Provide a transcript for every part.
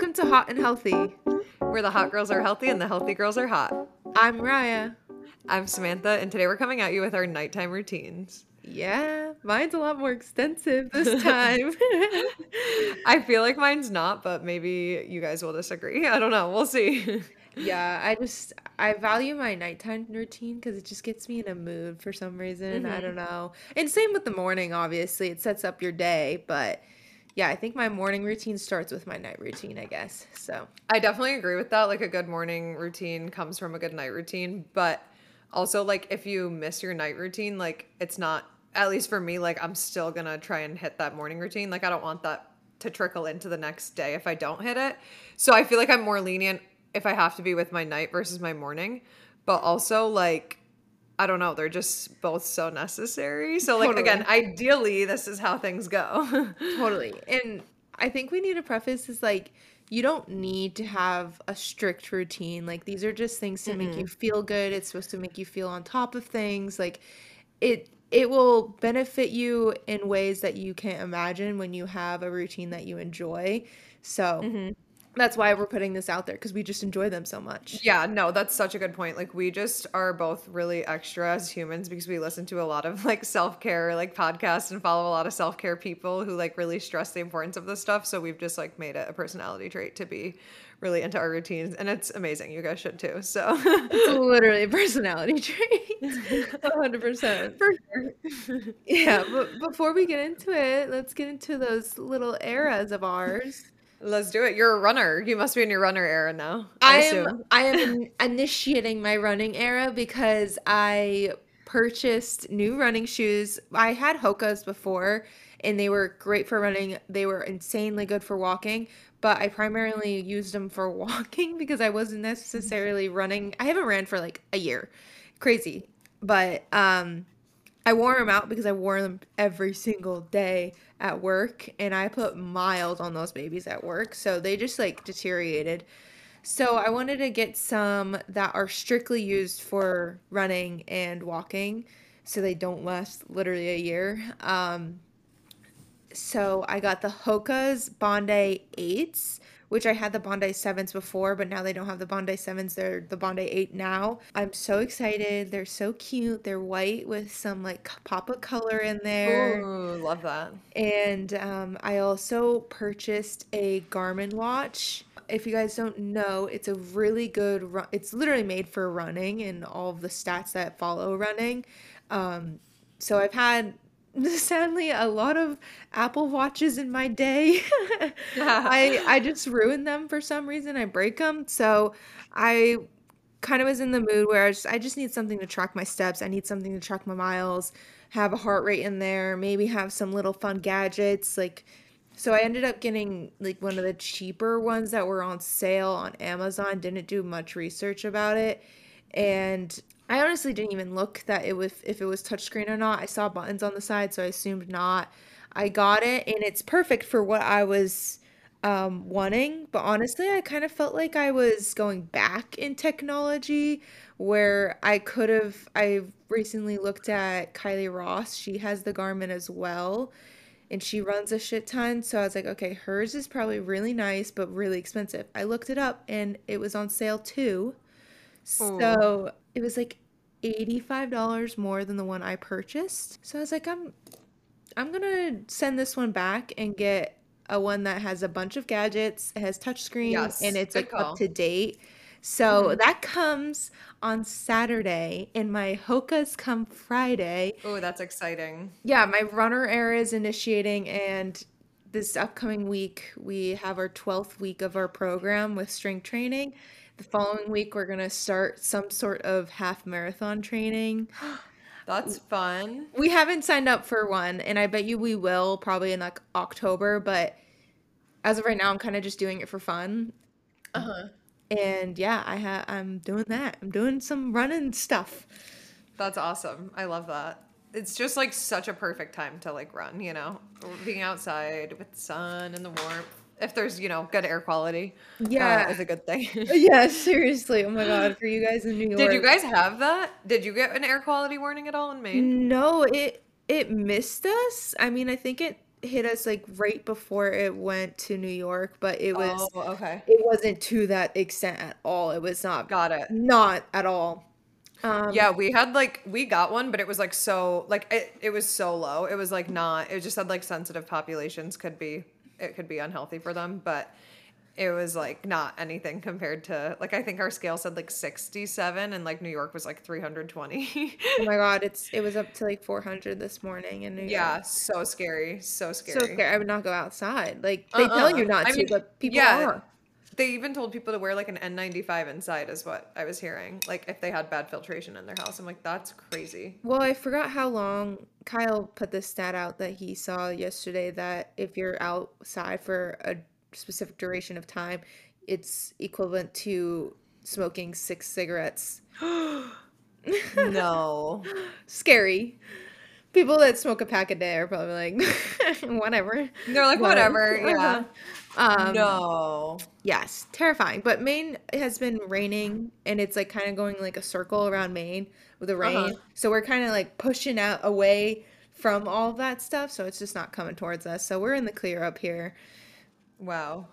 Welcome to Hot and Healthy. Where the hot girls are healthy and the healthy girls are hot. I'm Raya. I'm Samantha, and today we're coming at you with our nighttime routines. Yeah, mine's a lot more extensive this time. I feel like mine's not, but maybe you guys will disagree. I don't know. We'll see. yeah, I just I value my nighttime routine because it just gets me in a mood for some reason. I Mhm. don't know. And same with the morning, obviously. It sets up your day, but yeah, I think my morning routine starts with my night routine, I guess. So I definitely agree with that. Like a good morning routine comes from a good night routine, but also like if you miss your night routine, like it's not at least for me, like I'm still gonna try and hit that morning routine. Like I don't want that to trickle into the next day if I don't hit it. So I feel like I'm more lenient if I have to be with my night versus my morning. But also like I don't know, they're just both so necessary. So like Totally. again, ideally this is how things go. Totally. And I think we need to preface is like you don't need to have a strict routine. Like these are just things to make you mm-hmm. feel good. It's supposed to make you feel on top of things. Like it it will benefit you in ways that you can't imagine when you have a routine that you enjoy. So mm-hmm. That's why we're putting this out there because we just enjoy them so much. Yeah, no, that's such a good point. Like we just are both really extra as humans because we listen to a lot of like self-care like podcasts and follow a lot of self-care people who like really stress the importance of this stuff. So we've just like made it a personality trait to be really into our routines and it's amazing. You guys should too. So It's literally a personality trait. 100%. for sure. Yeah, but before we get into it, let's get into those little eras of ours. Let's do it. You're a runner. You must be in your runner era now. I I am. I am initiating my running era because I purchased new running shoes. I had Hoka's before and they were great for running. They were insanely good for walking, but I primarily used them for walking because I wasn't necessarily running. I haven't ran for like a year. Crazy. But um I wore them out because I wore them every single day at work and I put miles on those babies at work. So they just like deteriorated. So I wanted to get some that are strictly used for running and walking so they don't last literally a year. Um so I got the Hoka's Bondi 8s, which I had the Bondi 7s before, but now they don't have the Bondi 7s. They're the Bondi 8 now. I'm so excited. They're so cute. They're white with some like pop of color in there. Ooh, love that. And um, I also purchased a Garmin watch. If you guys don't know, it's a really good run. It's literally made for running and all of the stats that follow running. Um, so I've had sadly a lot of Apple watches in my day. I I just ruin them for some reason. I break them. So I kind of was in the mood where I just, I just need something to track my steps. I need something to track my miles, have a heart rate in there, maybe have some little fun gadgets like so I ended up getting like one of the cheaper ones that were on sale on Amazon. Didn't do much research about it. And I honestly didn't even look that it was if it was touchscreen or not. I saw buttons on the side, so I assumed not. I got it and it's perfect for what I was um wanting, but honestly, I kind of felt like I was going back in technology where I could have I recently looked at Kylie Ross. She has the Garmin as well and she runs a shit ton. So I was like, okay, hers is probably really nice, but really expensive. I looked it up and it was on sale too. So it was like $85 more than the one I purchased. So I was like, I'm I'm gonna send this one back and get a one that has a bunch of gadgets, it has touchscreen, and it's like up to date. So mm-hmm. that comes on Saturday, and my Hokas come Friday. Oh, that's exciting. Yeah, my runner era is initiating, and this upcoming week we have our 12th week of our program with strength training. The following week we're gonna start some sort of half marathon training. That's fun. We haven't signed up for one, and I bet you we will probably in like October, but as of right now I'm kind of just doing it for fun. Uh-huh. And yeah, I ha I'm doing that. I'm doing some running stuff. That's awesome. I love that. It's just like such a perfect time to like run, you know, being outside with the sun and the warmth. If there's, you know, good air quality, uh, Yeah. is a good thing. Yeah, seriously. Oh my God, for you guys in New york Did you guys have that? Did you get an air quality warning at all in Maine? No, it it missed us. I mean, I think it hit us like right before it went to New York, but it was Oh, okay. it wasn't to that extent at all. It was not Got it. not at all. Um, Yeah, we had like we got one, but it was like so like it, it was so low. It was like not it just said like sensitive populations could be it could be unhealthy for them, but it was like not anything compared to like I think our scale said like 67 and like New York was like 320. oh my god, it's it was up to like 400 this morning in New York. yeah, so scary, so scary. So scary. I would not go outside. Like they tell Uh-uh. you not I to, mean, but people yeah. are. They even told people to wear like an N95 inside is what I was hearing. Like if they had bad filtration in their house. I'm like that's crazy. Well, I forgot how long Kyle put this stat out that he saw yesterday that if you're outside for a specific duration of time, it's equivalent to smoking six cigarettes. no. Scary. People that smoke a pack a day are probably like, whatever. They're like whatever, yeah. Uh-huh. Um, no. Yes, terrifying. But Maine has been raining and it's like kind of going like a circle around Maine with the rain. Uh-huh. So we're kind of like pushing out away from all that stuff. So it's just not coming towards us. So we're in the clear up here. Wow.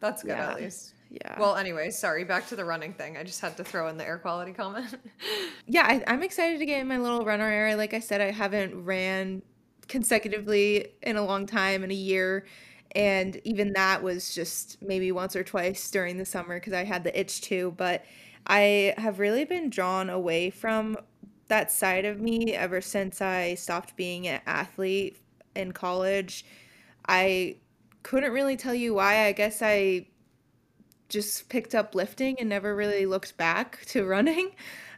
That's good Yeah. at least. Yeah. Well, anyway, sorry, back to the running thing. I just had to throw in the air quality comment. yeah, I, I'm excited to get in my little runner area. Like I said, I haven't ran consecutively in a long time, in a year. And even that was just maybe once or twice during the summer because I had the itch too. But I have really been drawn away from that side of me ever since I stopped being an athlete in college. I couldn't really tell you why. I guess I just picked up lifting and never really looked back to running.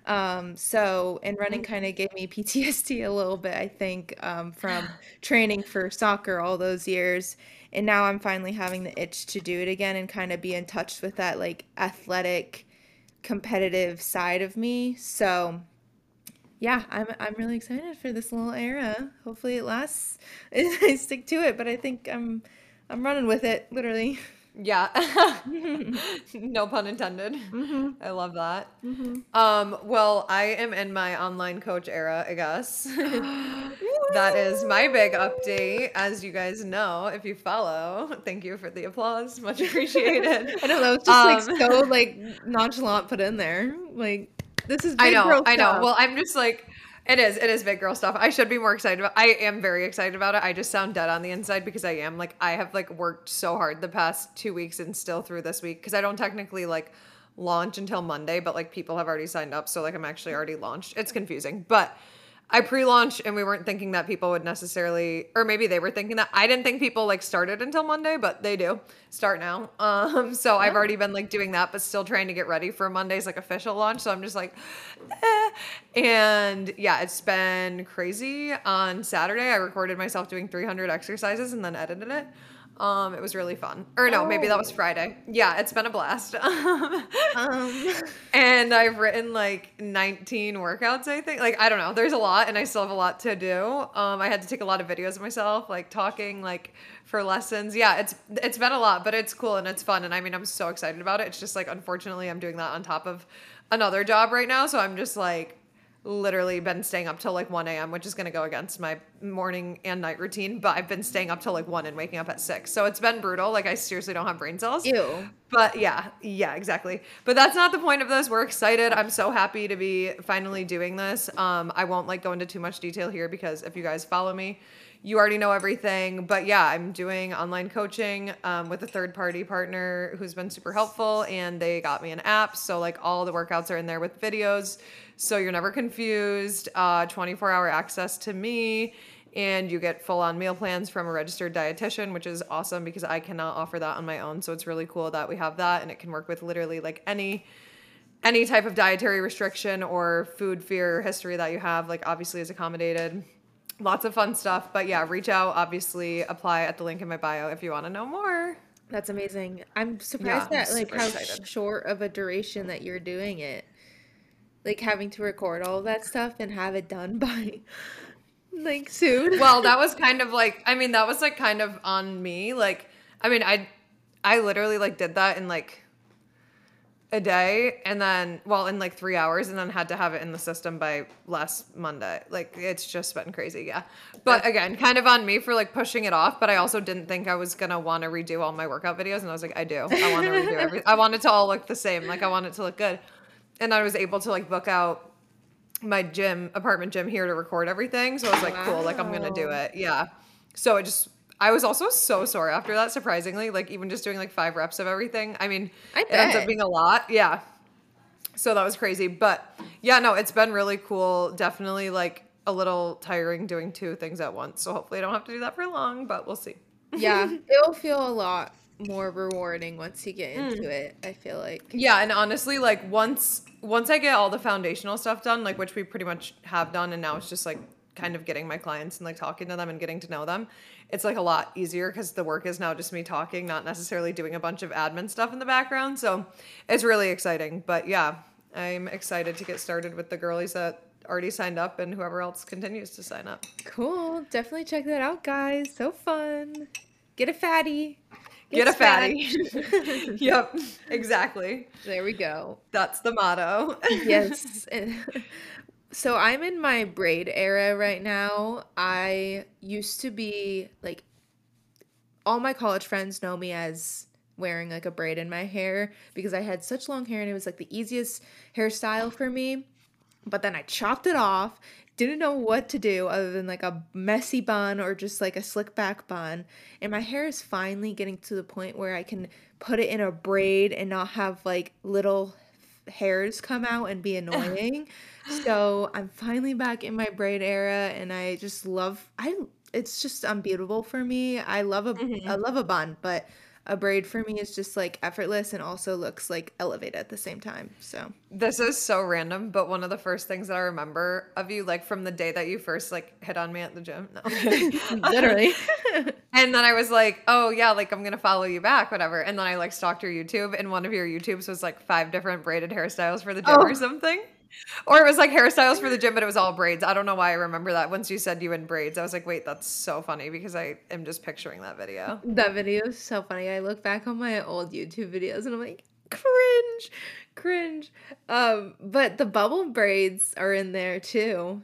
Um, so, and running kind of gave me PTSD a little bit, I think, um, from training for soccer all those years. And now I'm finally having the itch to do it again and kind of be in touch with that like athletic, competitive side of me. So, yeah, I'm I'm really excited for this little era. Hopefully it lasts. I stick to it, but I think I'm I'm running with it, literally. yeah. no pun intended. hmm I love that. hmm Um, well, I am in my online coach era, I guess. that is my big update. As you guys know, if you follow, thank you for the applause. Much appreciated. I don't know. It's just Um, like so like nonchalant put in there. Like this is I know, I know. stuff. Well, I'm just like, it is, it is big girl stuff. I should be more excited about. I am very excited about it. I just sound dead on the inside because I am like, I have like worked so hard the past two weeks and still through this week because I don't technically like launch until Monday, but like people have already signed up, so like I'm actually already launched. It's confusing, but. I pre-launched and we weren't thinking that people would necessarily or maybe they were thinking that I didn't think people like started until Monday, but they do start now. Um so I've already been like doing that but still trying to get ready for Monday's like official launch. So I'm just like eh. and yeah, it's been crazy. On Saturday I recorded myself doing 300 exercises and then edited it. Um it was really fun. Or no, maybe that was Oh. Friday. Yeah, it's been a blast. um and I've written like 19 workouts, I think. Like, I don't know. There's a lot, and I still have a lot to do. Um, I had to take a lot of videos of myself, like talking, like for lessons. Yeah, it's it's been a lot, but it's cool and it's fun. And I mean, I'm so excited about it. It's just like, unfortunately, I'm doing that on top of another job right now. So I'm just like, literally been staying up till like 1 a.m., which is going to go against my morning and night routine. But I've been staying up till like 1 and waking up at 6. So it's been brutal. Like, I seriously don't have brain cells. ew. But yeah, yeah, exactly. But that's not the point of this. We're excited. I'm so happy to be finally doing this. Um, I won't like go into too much detail here because if you guys follow me, you already know everything. But yeah, I'm doing online coaching um, with a third party partner who's been super helpful, and they got me an app. So like all the workouts are in there with videos, so you're never confused. Uh, 24 hour access to me and you get full on meal plans from a registered dietitian, which is awesome because I cannot offer that on my own. So it's really cool that we have that and it can work with literally like any any type of dietary restriction or food fear history that you have like obviously is accommodated. Lots of fun stuff, but yeah, reach out, obviously apply at the link in my bio if you want to know more. That's amazing. I'm surprised Yeah, I'm that like how excited. short of a duration that you're doing it. Like having to record all that stuff and have it done by like soon. well, that was kind of like I mean, that was like kind of on me. Like I mean, I I literally like did that in like a day and then well in like three hours and then had to have it in the system by last monday. Like it's just been crazy yeah. But again kind of on me for like pushing it off but i also didn't think i was gonna want to redo all my workout videos and i was like i do. I want to redo everything i want it to all look the same. Like i want it to look good. And i was able to like book out my gym apartment gym here to record everything so i was like cool like i'm gonna do it. Yeah. So it just I was also so sore after that, surprisingly. Like even just doing like five reps of everything. I mean, I it ends up being a lot. Yeah. So that was crazy. But yeah, no, it's been really cool. Definitely like a little tiring doing two things at once. So hopefully I don't have to do that for long, but we'll see. Yeah, it'll feel a lot more rewarding once you get into mm. it. I feel like. Yeah, and honestly, like once once I get all the foundational stuff done, like which we pretty much have done, and now it's just like kind of getting my clients and like talking to them and getting to know them. It's like a lot easier because the work is now just me talking, not necessarily doing a bunch of admin stuff in the background. So it's really exciting. But yeah, I'm excited to get started with the girlies that already signed up and whoever else continues to sign up. Cool. Definitely check that out, guys. So fun. Get a fatty. Get a smashed. fatty. yep, exactly. there we go. That's the motto. Yes. So I'm in my braid era right now. I used to be like all my college friends know me as wearing like a braid in my hair because I had such long hair and it was like the easiest hairstyle for me. But then I chopped it off, didn't know what to do other than like a messy bun or just like a slick back bun. And my hair is finally getting to the point where I can put it in a braid and not have like little hairs come out and be annoying. so I'm finally back in my braid era and I just love I it's just unbeatable for me. I love a I mm-hmm. love a bun, but a braid for me is just like effortless and also looks like elevated at the same time. So This is so random, but one of the first things that I remember of you, like from the day that you first like hit on me at the gym, no. literally. and then I was like, oh yeah, like I'm gonna follow you back, whatever. And then I like stalked your YouTube, and one of your YouTubes was like five different braided hairstyles for the gym Oh. or something. Or it was like hairstyles for the gym, but it was all braids. I don't know why I remember that. Once you said you in braids, I was like, wait, that's so funny because I am just picturing that video. That video is so funny. I look back on my old YouTube videos and I'm like, cringe, cringe. Um, but the bubble braids are in there too.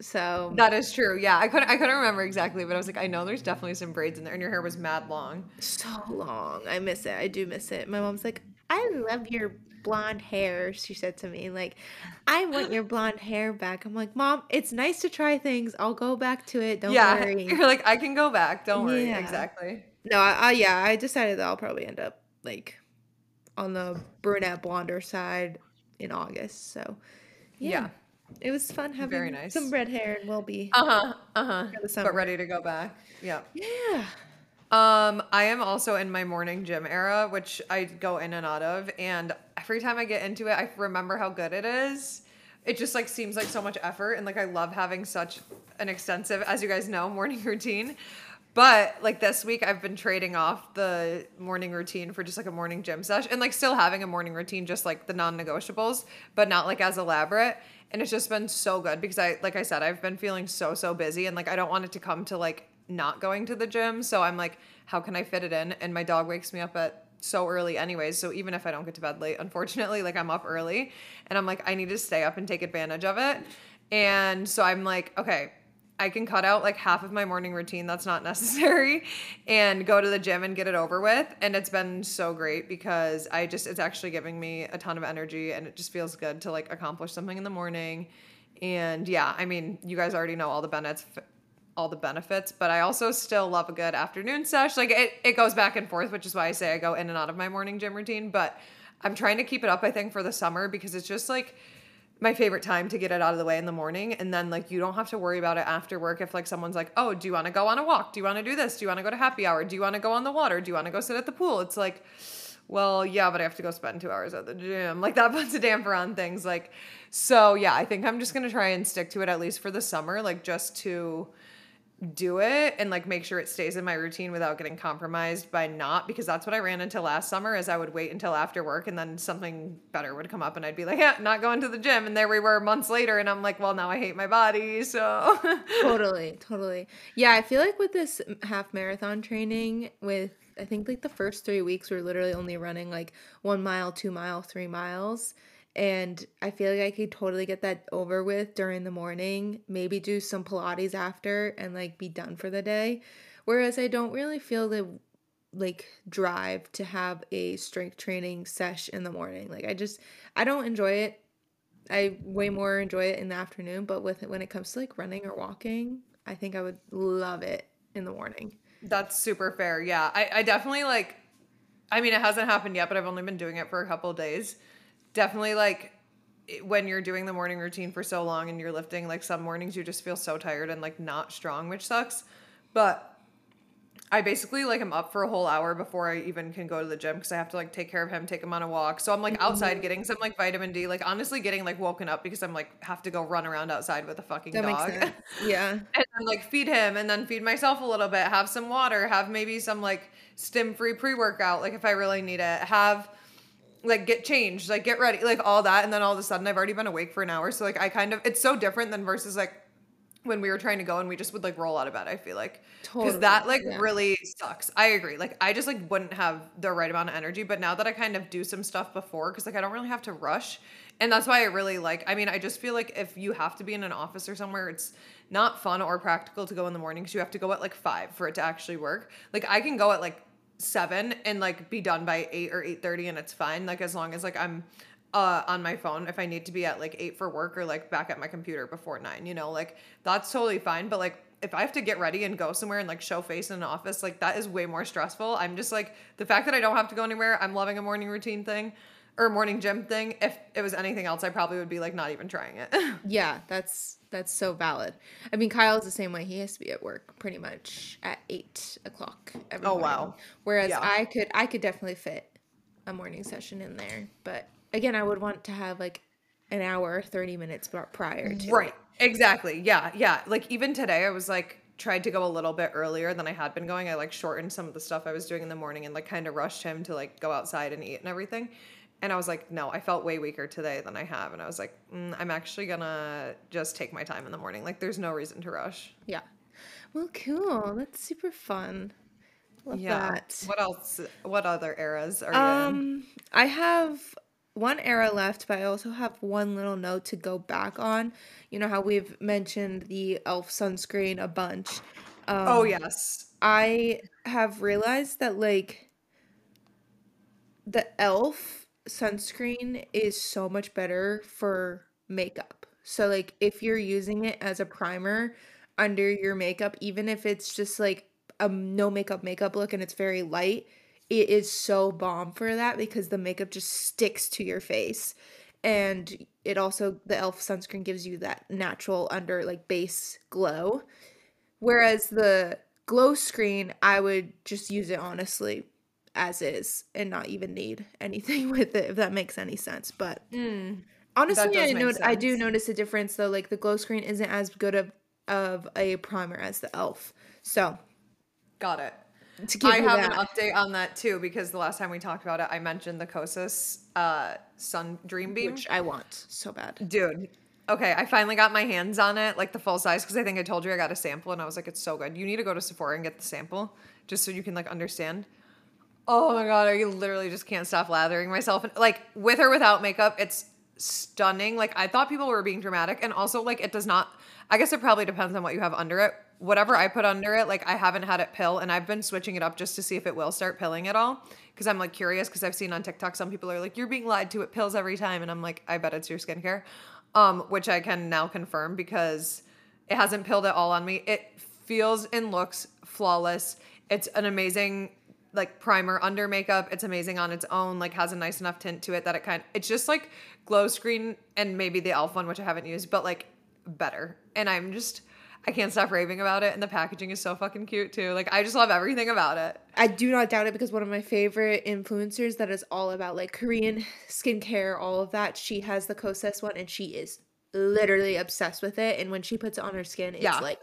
So That is true. Yeah, I couldn't I couldn't remember exactly, but I was like, I know there's definitely some braids in there, and your hair was mad long. so long. I miss it. I do miss it. My mom's like, I love your blonde hair. She said to me, like, I want your blonde hair back. I'm like, Mom, it's nice to try things. I'll go back to it. Don't yeah, worry. you're like, I can go back. Don't worry. Yeah. Exactly. No, I, I yeah, I decided that I'll probably end up like on the brunette blonder side in August. So yeah, Yeah. it was fun having Very nice. some red hair, and we'll be Uh huh. Uh huh. But ready to go back. Yeah. yeah. Um, I am also in my morning gym era, which I go in and out of, and every time I get into it, I remember how good it is. It just like seems like so much effort, and like I love having such an extensive, as you guys know, morning routine. But like this week, I've been trading off the morning routine for just like a morning gym session, and like still having a morning routine, just like the non-negotiables, but not like as elaborate. And it's just been so good because I, like I said, I've been feeling so so busy, and like I don't want it to come to like not going to the gym. So I'm like, how can I fit it in? And my dog wakes me up at so early anyways. So even if I don't get to bed late, unfortunately, like I'm up early and I'm like, I need to stay up and take advantage of it. And so I'm like, okay, I can cut out like half of my morning routine that's not necessary and go to the gym and get it over with. And it's been so great because I just, it's actually giving me a ton of energy and it just feels good to like accomplish something in the morning. And yeah, I mean, you guys already know all the benefits all the benefits, but I also still love a good afternoon sesh. Like it, it goes back and forth, which is why I say I go in and out of my morning gym routine. But I'm trying to keep it up, I think, for the summer because it's just like my favorite time to get it out of the way in the morning. And then like you don't have to worry about it after work if like someone's like, oh, do you want to go on a walk? Do you want to do this? Do you want to go to happy hour? Do you want to go on the water? Do you want to go sit at the pool? It's like, well, yeah, but I have to go spend two hours at the gym. Like that puts a damper on things. Like, so yeah, I think I'm just gonna try and stick to it at least for the summer, like just to do it and like make sure it stays in my routine without getting compromised by not because that's what I ran into last summer is I would wait until after work and then something better would come up and I'd be like, yeah, not going to the gym. And there we were months later and I'm like, well, now I hate my body. So totally, totally. Yeah, I feel like with this half marathon training with I think like the first three weeks we're literally only running like one mile, two mile, three miles. And I feel like I could totally get that over with during the morning, maybe do some Pilates after and like be done for the day. Whereas I don't really feel the like drive to have a strength training sesh in the morning. Like I just I don't enjoy it. I way more enjoy it in the afternoon, but with it when it comes to like running or walking, I think I would love it in the morning. That's super fair. Yeah. I, I definitely like I mean it hasn't happened yet, but I've only been doing it for a couple days definitely like when you're doing the morning routine for so long and you're lifting, like some mornings you just feel so tired and like not strong, which sucks. But I basically like I'm up for a whole hour before I even can go to the gym because I have to like take care of him, take him on a walk. So I'm like outside mm-hmm. getting some like vitamin D, like honestly getting like woken up because I'm like have to go run around outside with a fucking that dog. Yeah. and then like feed him and then feed myself a little bit, have some water, have maybe some like stim free pre workout, like if I really need it, have like get changed, like get ready, like all that, and then all of a sudden I've already been awake for an hour. So like I kind of it's so different than versus like when we were trying to go and we just would like roll out of bed. I feel like because totally. that like yeah. really sucks. I agree. Like I just like wouldn't have the right amount of energy. But now that I kind of do some stuff before, because like I don't really have to rush, and that's why I really like. I mean, I just feel like if you have to be in an office or somewhere, it's not fun or practical to go in the morning because you have to go at like five for it to actually work. Like I can go at like seven and like be done by eight or eight thirty, and it's fine. Like as long as like I'm uh on my phone if I need to be at like eight for work or like back at my computer before nine. You know, like that's totally fine. But like if I have to get ready and go somewhere and like show face in an office, like that is way more stressful. I'm just like the fact that I don't have to go anywhere. I'm loving a morning routine thing or morning gym thing. If it was anything else, I probably would be like not even trying it. yeah, that's that's so valid. I mean, Kyle's the same way. He has to be at work pretty much at eight o'clock every Oh morning. wow. Whereas yeah. I could I could definitely fit a morning session in there, but again, I would want to have like an hour, thirty minutes prior to right. Exactly. Yeah. Yeah. Like even today, I was like tried to go a little bit earlier than I had been going. I like shortened some of the stuff I was doing in the morning and like kind of rushed him to like go outside and eat and everything. And I was like, no, I felt way weaker today than I have. And I was like, mm, I'm actually gonna just take my time in the morning. Like, there's no reason to rush. Yeah. Well, cool. That's super fun. Love yeah. that. What else? What other eras are um, you in? Um, I have one era left, but I also have one little note to go back on. You know how we've mentioned the elf sunscreen a bunch. Um, oh yes. I have realized that like the elf sunscreen is so much better for makeup. So like if you're using it as a primer under your makeup, even if it's just like a no makeup makeup look and it's very light, it is so bomb for that because the makeup just sticks to your face. And it also the elf sunscreen gives you that natural under like base glow. Whereas the glow screen, I would just use it honestly as is and not even need anything with it if that makes any sense but mm, honestly I know I do notice a difference though like the glow screen isn't as good of of a primer as the elf so got it I have that. an update on that too because the last time we talked about it I mentioned the Kosas uh sun dream beam which I want so bad dude Okay, I finally got my hands on it, like the full size, because I think I told you I got a sample, and I was like, "It's so good." You need to go to Sephora and get the sample, just so you can like understand. Oh my god, I literally just can't stop lathering myself. Like with or without makeup, it's stunning. Like I thought people were being dramatic, and also like it does not. I guess it probably depends on what you have under it. Whatever I put under it, like I haven't had it pill, and I've been switching it up just to see if it will start pilling at all. Because I'm like curious, because I've seen on TikTok some people are like, "You're being lied to. It pills every time," and I'm like, "I bet it's your skincare," um, which I can now confirm because it hasn't pilled at all on me. It feels and looks flawless. It's an amazing like primer under makeup. It's amazing on its own, like has a nice enough tint to it that it kind of, it's just like glow screen and maybe the elf one, which I haven't used, but like better. And I'm just I can't stop raving about it and the packaging is so fucking cute too. Like I just love everything about it. I do not doubt it because one of my favorite influencers that is all about like Korean skincare, all of that, she has the Kosas one and she is literally obsessed with it and when she puts it on her skin, it's yeah. like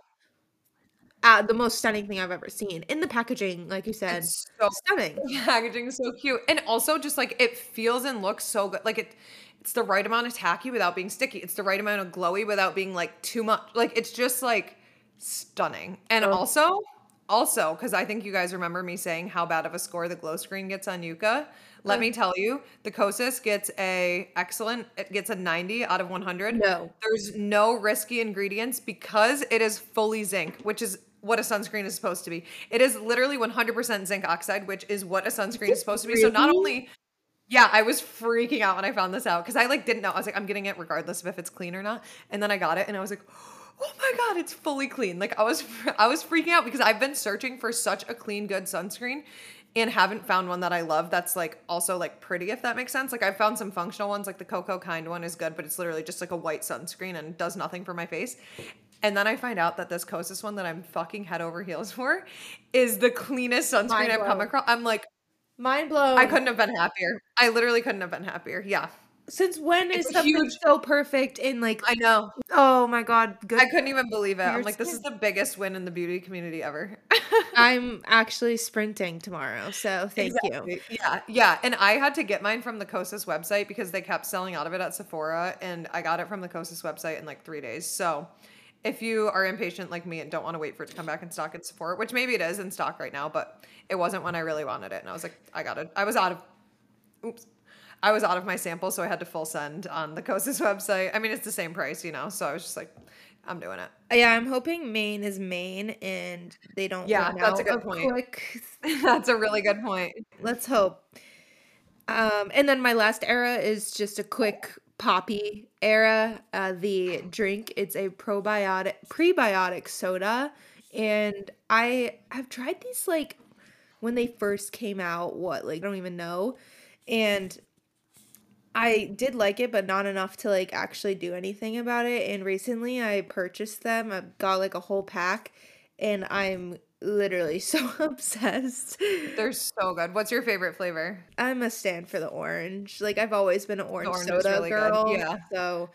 uh, the most stunning thing I've ever seen. In the packaging, like you said, It's so stunning. packaging is so cute. And also just like it feels and looks so good. Like it it's the right amount of tacky without being sticky. It's the right amount of glowy without being like too much. Like it's just like stunning. And Oh. also, also, because I think you guys remember me saying how bad of a score the glow screen gets on Yuka. Let Uh. me tell you, the Kosas gets a excellent. It gets a 90 out of 100. No. There's no risky ingredients because it is fully zinc, which is what a sunscreen is supposed to be. It is literally 100% zinc oxide, which is what a sunscreen is supposed to be. So not only yeah, I was freaking out when I found this out because I like didn't know. I was like, I'm getting it regardless of if it's clean or not. And then I got it and I was like, oh my god, it's fully clean. Like I was I was freaking out because I've been searching for such a clean, good sunscreen and haven't found one that I love that's like also like pretty, if that makes sense. Like I've found some functional ones, like the Cocokind one is good, but it's literally just like a white sunscreen and does nothing for my face. And then I find out that this Kosas one that I'm fucking head over heels for is the cleanest sunscreen I've come across. I'm like, Mind blown. I couldn't have been happier. I literally couldn't have been happier. Yeah. Since when is It's a something huge- so perfect and like? I know. oh my god, good. I couldn't even believe it. I'm like, this is the biggest win in the beauty community ever. I'm actually sprinting tomorrow, so thank you. Yeah, yeah. And I had to get mine from the Kosas website because they kept selling out of it at Sephora, and I got it from the Kosas website in like three days. So if you are impatient like me and don't want to wait for it to come back in stock at Sephora, which maybe it is in stock right now, but it wasn't when I really wanted it. And I was like, I got it. I was out of oops. I was out of my sample, so I had to full send on the Kosas website. I mean, it's the same price, you know. So I was just like, I'm doing it. Yeah, I'm hoping Maine is Maine and they don't. Yeah, that's a good point. Quick, That's a really good point. let's hope. Um, and then my last era is just a quick Poppi era. Uh, the drink it's a probiotic prebiotic soda, and I have tried these like when they first came out. What like I don't even know, and I did like it, but not enough to like actually do anything about it. And recently I purchased them. I got like a whole pack and I'm literally so obsessed. They're so good. What's your favorite flavor? I'm a stand for the orange. Like I've always been an orange, orange soda really good, girl. yeah. So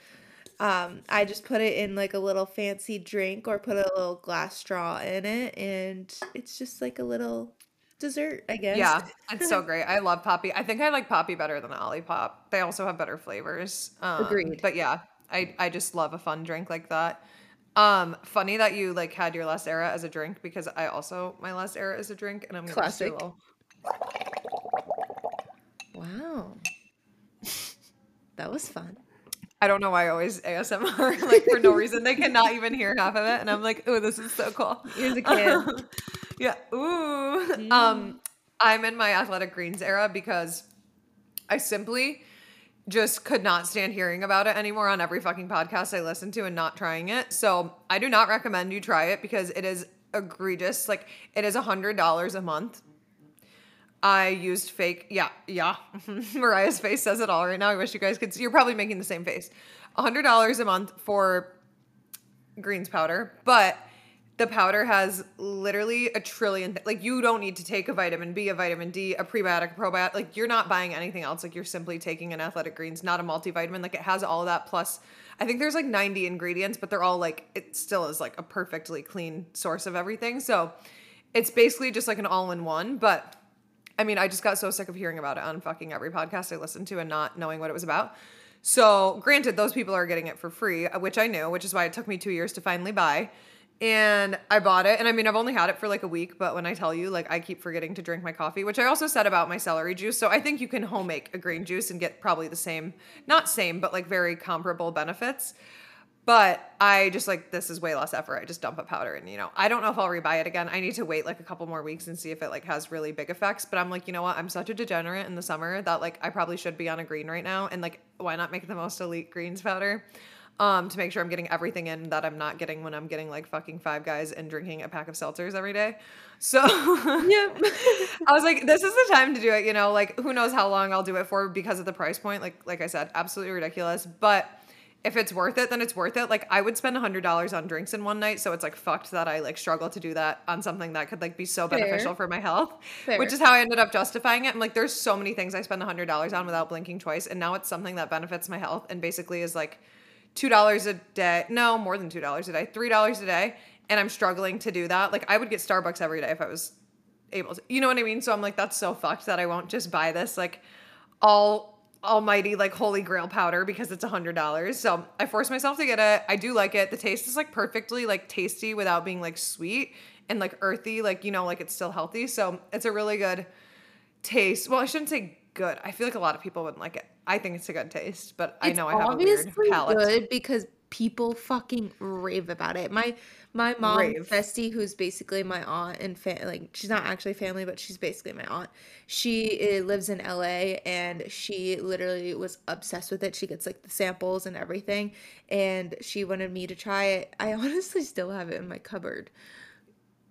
um I just put it in like a little fancy drink or put a little glass straw in it and it's just like a little dessert, I guess. Yeah, it's so great. I love Poppi. I think I like Poppi better than Olipop. They also have better flavors. Um, Agreed. But yeah, I I just love a fun drink like that. Um, funny that you like had your last era as a drink because I also my last era is a drink and I'm gonna just do a Classic. little- Wow. That was fun. I don't know why I always ASMR like for no reason. They cannot even hear half of it, and I'm like, oh, this is so cool. Here's a kid. yeah. Ooh. Um, I'm in my athletic greens era because I simply just could not stand hearing about it anymore on every fucking podcast I listen to and not trying it. So I do not recommend you try it because it is egregious. Like it is a hundred dollars a month. I used fake, yeah, yeah. Mariah's face says it all right now. I wish you guys could see. You're probably making the same face. A hundred dollars a month for greens powder, but the powder has literally a trillion. Th- like you don't need to take a vitamin B, a vitamin D, a prebiotic, a probiotic. Like you're not buying anything else. Like you're simply taking an athletic greens, not a multivitamin. Like it has all that plus. I think there's like 90 ingredients, but they're all like it still is like a perfectly clean source of everything. So it's basically just like an all-in-one. But I mean, I just got so sick of hearing about it on fucking every podcast I listened to and not knowing what it was about. So, granted, those people are getting it for free, uh, which I knew, which is why it took me two years to finally buy. And I bought it. And I mean, I've only had it for like a week, but when I tell you, like, I keep forgetting to drink my coffee, which I also said about my celery juice. So, I think you can home make a green juice and get probably the same, not same, but like very comparable benefits. But I just like this is way less effort. I just dump a powder and you know, I don't know if I'll rebuy it again. I need to wait like a couple more weeks and see if it like has really big effects. But I'm like, you know what? I'm such a degenerate in the summer that like I probably should be on a green right now. And like, why not make the most elite greens powder? Um, to make sure I'm getting everything in that I'm not getting when I'm getting like fucking five guys and drinking a pack of seltzers every day. So yeah, I was like, this is the time to do it, you know, like who knows how long I'll do it for because of the price point. Like like I said, absolutely ridiculous. But if it's worth it, then it's worth it. Like I would spend a hundred dollars on drinks in one night, so it's like fucked that I like struggle to do that on something that could like be so Fair. beneficial for my health. Fair. Which is how I ended up justifying it. I'm like, there's so many things I spend a hundred dollars on without blinking twice, and now it's something that benefits my health and basically is like two dollars a day. No, more than two dollars a day, three dollars a day, and I'm struggling to do that. Like I would get Starbucks every day if I was able to. You know what I mean? So I'm like, that's so fucked that I won't just buy this like all almighty like holy grail powder because it's a hundred dollars. So I forced myself to get it. I do like it. The taste is like perfectly like tasty without being like sweet and like earthy, like you know, like it's still healthy. So it's a really good taste. Well, I shouldn't say good. I feel like a lot of people wouldn't like it. I think it's a good taste, but I know I have a weird obviously palate. good because people fucking rave about it. My my mom Rave. bestie, who's basically my aunt and fa- like she's not actually family, but she's basically my aunt. She uh, lives in LA and she literally was obsessed with it. She gets like the samples and everything, and she wanted me to try it. I honestly still have it in my cupboard.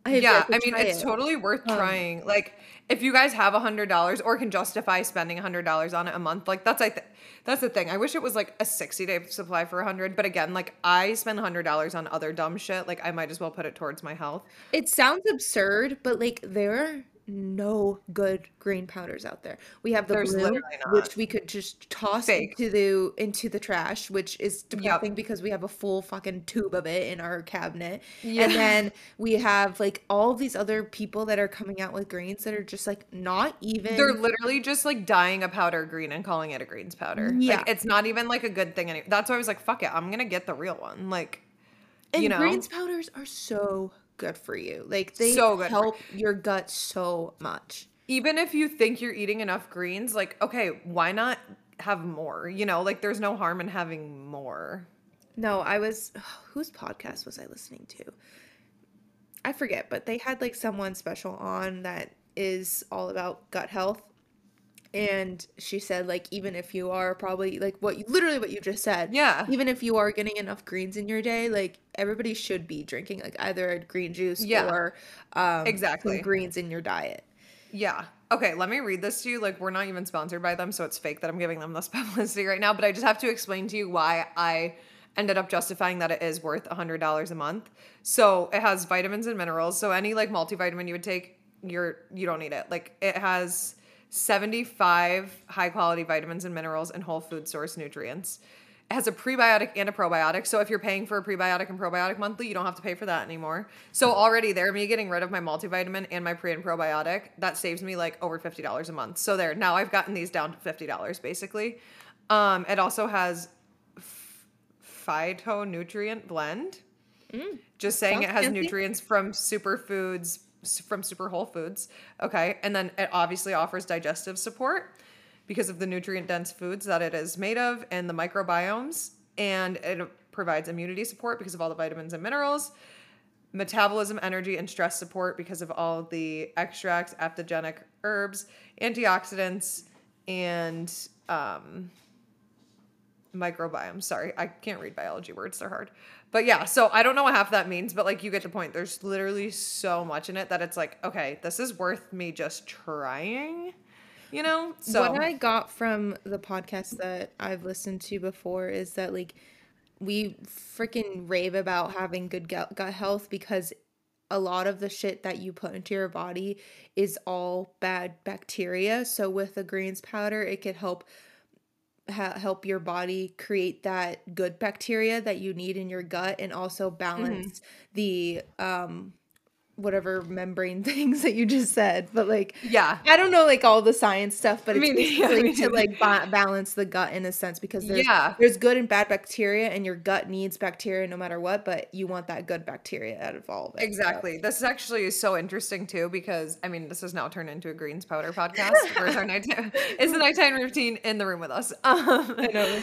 I Yeah, I mean it's it. totally worth Um, trying. Like if you guys have a hundred dollars or can justify spending a hundred dollars on it a month, like that's I th- that's the thing. I wish it was like a sixty day supply for a hundred, but again, like I spend a hundred dollars on other dumb shit. Like I might as well put it towards my health. It sounds absurd, but like there no good green powders out there. We have the There's blue, which we could just toss Fake. into the into the trash, which is Yep. depressing because we have a full fucking tube of it in our cabinet. Yeah. And then we have like all these other people that are coming out with greens that are just like not even They're literally just like dyeing a powder green and calling it a greens powder. Mm, yeah. Like it's not even like a good thing anymore. That's why I was like, fuck it, I'm gonna get the real one. Like and you know. greens powders are so good for you. Like they So good for help your gut so much. even if you think you're eating enough greens, like, okay, why not have more? You know, like there's no harm in having more. No, I was whose podcast was I listening to? I forget, but they had like someone special on that is all about gut health. And she said like even if you are probably like what you literally what you just said. Yeah. Even if you are getting enough greens in your day, like everybody should be drinking like either a green juice Yeah. or um Exactly. greens in your diet. Yeah. Okay, let me read this to you. Like, we're not even sponsored by them, so it's fake that I'm giving them this publicity right now. But I just have to explain to you why I ended up justifying that it is worth $100 a month. So it has vitamins and minerals. So any like multivitamin you would take, you're you don't need it. Like it has 75 high quality vitamins and minerals and whole food source nutrients. It has a prebiotic and a probiotic. So if you're paying for a prebiotic and probiotic monthly, you don't have to pay for that anymore. So already there, me getting rid of my multivitamin and my pre and probiotic, that saves me like over $50 a month. So there, now I've gotten these down to $50 basically. Um, it also has f- phytonutrient blend. Just saying it has fancy. nutrients from superfoods, from super whole foods. Okay. And then it obviously offers digestive support because of the nutrient dense foods that it is made of and the microbiomes. And it provides immunity support because of all the vitamins and minerals, metabolism, energy, and stress support because of all the extracts, adaptogenic herbs, antioxidants, and um, microbiome. Sorry, I can't read biology words, they're hard. But yeah, so I don't know what half that means, but like you get the point. There's literally so much in it that it's like, okay, this is worth me just trying, you know? So what I got from the podcast that I've listened to before is that like we freaking rave about having good gut health because a lot of the shit that you put into your body is all bad bacteria. So with the greens powder, it could help ha- help your body create that good bacteria that you need in your gut and also balance the um whatever membrane things that you just said. But like yeah. I don't know like all the science stuff, but I it's yeah, to like ba- balance the gut in a sense because there's Yeah. there's good and bad bacteria, and your gut needs bacteria no matter what, but you want that good bacteria out of all of it. so- Exactly. This is actually so interesting too because I mean this has now turned into a greens powder podcast. Where's our nighttime? Is the nighttime routine in the room with us? Um, I know.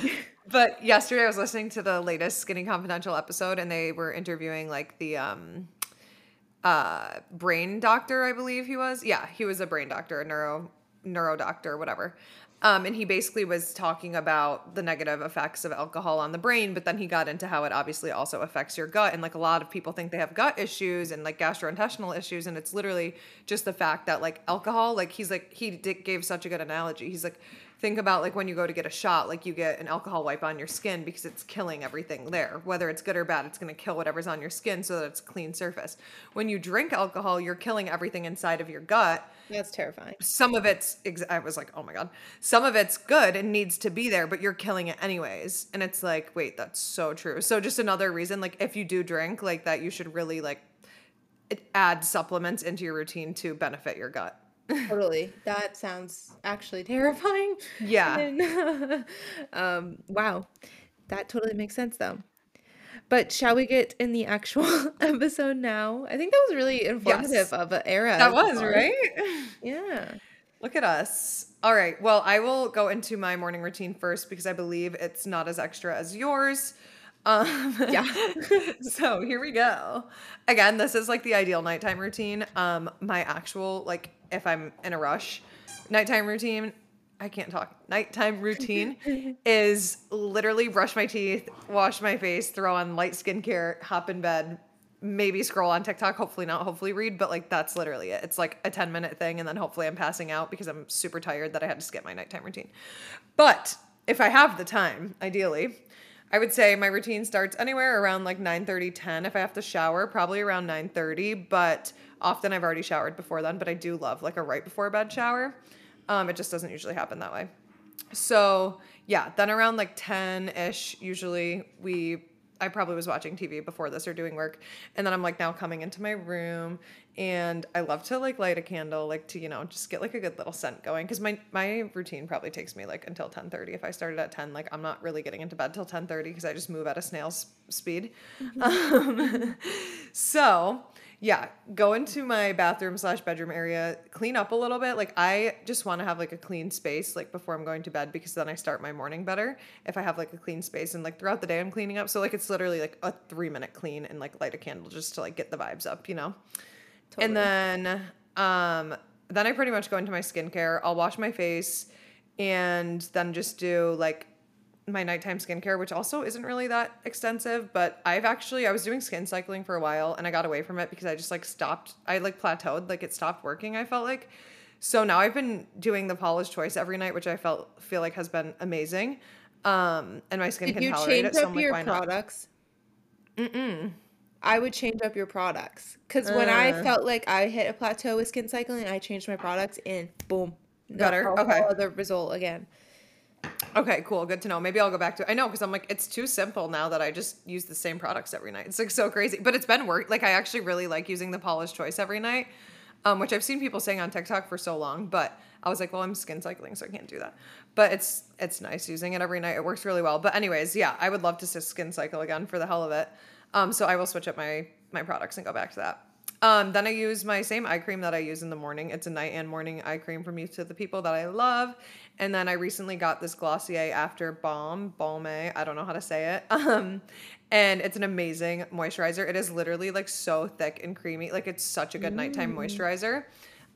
But yesterday I was listening to the latest Skinny Confidential episode and they were interviewing like the um uh brain doctor, I believe he was. Yeah, he was a brain doctor, a neuro neuro doctor, whatever. Um, and he basically was talking about the negative effects of alcohol on the brain, but then he got into how it obviously also affects your gut. And like a lot of people think they have gut issues and like gastrointestinal issues, and it's literally just the fact that like alcohol, like he's like he gave such a good analogy. He's like, think about like when you go to get a shot, like you get an alcohol wipe on your skin because it's killing everything there. Whether it's good or bad, it's going to kill whatever's on your skin so that it's a clean surface. When you drink alcohol, you're killing everything inside of your gut. That's terrifying. Some of it's, ex- I was like, oh my God. Some of it's good and needs to be there, but you're killing it anyways. And it's like, wait, that's so true. So just another reason, like if you do drink, like that, you should really like add supplements into your routine to benefit your gut. Totally. That sounds actually terrifying. Yeah. And, um, wow. That totally makes sense though. But shall we get in the actual episode now? I think that was really informative Yes. of an era. That was, right? Yeah. Look at us. All right. Well, I will go into my morning routine first because I believe it's not as extra as yours. Um, Yeah. so here we go. Again, this is like the ideal nighttime routine. Um, my actual like if I'm in a rush, nighttime routine. I can't talk. Nighttime routine is literally brush my teeth, wash my face, throw on light skincare, hop in bed, maybe scroll on TikTok, hopefully not, hopefully read, but like that's literally it. It's like a 10 minute thing and then hopefully I'm passing out because I'm super tired that I had to skip my nighttime routine. But if I have the time, ideally, I would say my routine starts anywhere around like 9 30, 10. If I have to shower, probably around 9 30. but often I've already showered before then. But I do love like a right before bed shower. Um, it just doesn't usually happen that way. So yeah, then around like 10 ish, usually we, I probably was watching TV before this or doing work. And then I'm like now coming into my room and I love to like light a candle, like to, you know, just get like a good little scent going. Cause my, my routine probably takes me like until ten thirty. If I started at 10, like I'm not really getting into bed till ten thirty because I just move at a snail's speed. Um, so yeah, go into my bathroom slash bedroom area, clean up a little bit. Like I just want to have like a clean space like before I'm going to bed because then I start my morning better if I have like a clean space and like throughout the day I'm cleaning up. So like it's literally like a three minute clean and like light a candle just to like get the vibes up, you know. And then um then I pretty much go into my skincare. I'll wash my face and then just do like my nighttime skincare, which also isn't really that extensive, but I've actually I was doing skin cycling for a while and I got away from it because I just like stopped. I like plateaued, like it stopped working, I felt like. So now I've been doing the Paula's Choice every night, which I felt feel like has been amazing. Um and my skin Did can you tolerate change it, so up I'm like, your why not? products? Mm-mm. I would change up your products because when I Uh. felt like I hit a plateau with skin cycling, I changed my products and boom, Better? a whole Okay. other result again. Okay, cool. Good to know. Maybe I'll go back to I know because I'm like, it's too simple now that I just use the same products every night. It's like so crazy. But it's been work. Like I actually really like using the Paula's Choice every night. Um, which I've seen people saying on TikTok for so long, but I was like, well, I'm skin cycling, so I can't do that. But it's it's nice using it every night. It works really well. But anyways, yeah, I would love to just skin cycle again for the hell of it. Um, so I will switch up my my products and go back to that. Um, then I use my same eye cream that I use in the morning. It's a night and morning eye cream from Youth to the People that I love. And then I recently got this Glossier After Balm, Balme, I don't know how to say it. Um, and it's an amazing moisturizer. It is literally like so thick and creamy. Like it's such a good nighttime moisturizer.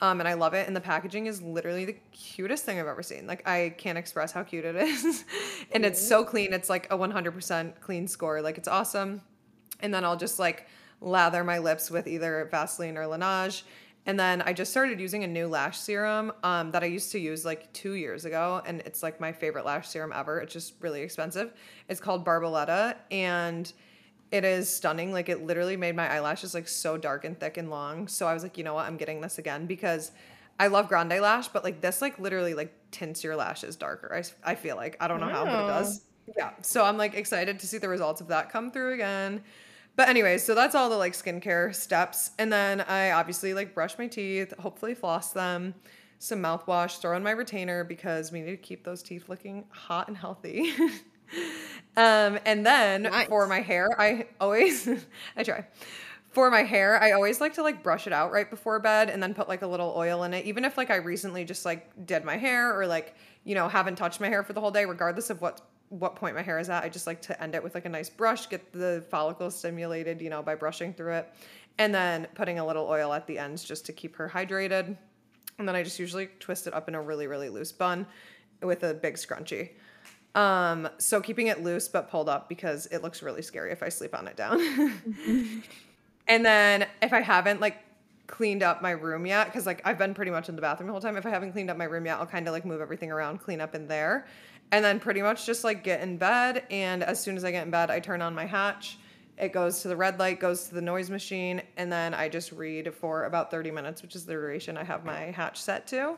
Um, and I love it. And the packaging is literally the cutest thing I've ever seen. Like I can't express how cute it is. and it's so clean. It's like a 100% clean score. Like it's awesome. And then I'll just like lather my lips with either Vaseline or Laneige. And then I just started using a new lash serum um, that I used to use like two years ago. And it's like my favorite lash serum ever. It's just really expensive. It's called Borboleta. And it is stunning. Like it literally made my eyelashes like so dark and thick and long. So I was like, you know what? I'm getting this again because I love Grande Lash, but like this like literally like tints your lashes darker. I, I feel like I don't know how, but it does. Yeah. So I'm like excited to see the results of that come through again. But anyways, so that's all the like skincare steps. And then I obviously like brush my teeth, hopefully floss them, some mouthwash, throw in my retainer because we need to keep those teeth looking hot and healthy. um, and then Nice. for my hair, I always I try. For my hair, I always like to like brush it out right before bed and then put like a little oil in it. Even if like I recently just like did my hair or like, you know, haven't touched my hair for the whole day, regardless of what what point my hair is at, I just like to end it with like a nice brush, get the follicles stimulated, you know, by brushing through it. And then putting a little oil at the ends just to keep her hydrated. And then I just usually twist it up in a really, really loose bun with a big scrunchie. Um, so keeping it loose but pulled up because it looks really scary if I sleep on it down. and then if I haven't like cleaned up my room yet because like I've been pretty much in the bathroom the whole time. If I haven't cleaned up my room yet, I'll kind of like move everything around, clean up in there, and then pretty much just like get in bed. And as soon as I get in bed, I turn on my hatch. It goes to the red light, goes to the noise machine, and then I just read for about 30 minutes, which is the duration I have my hatch set to.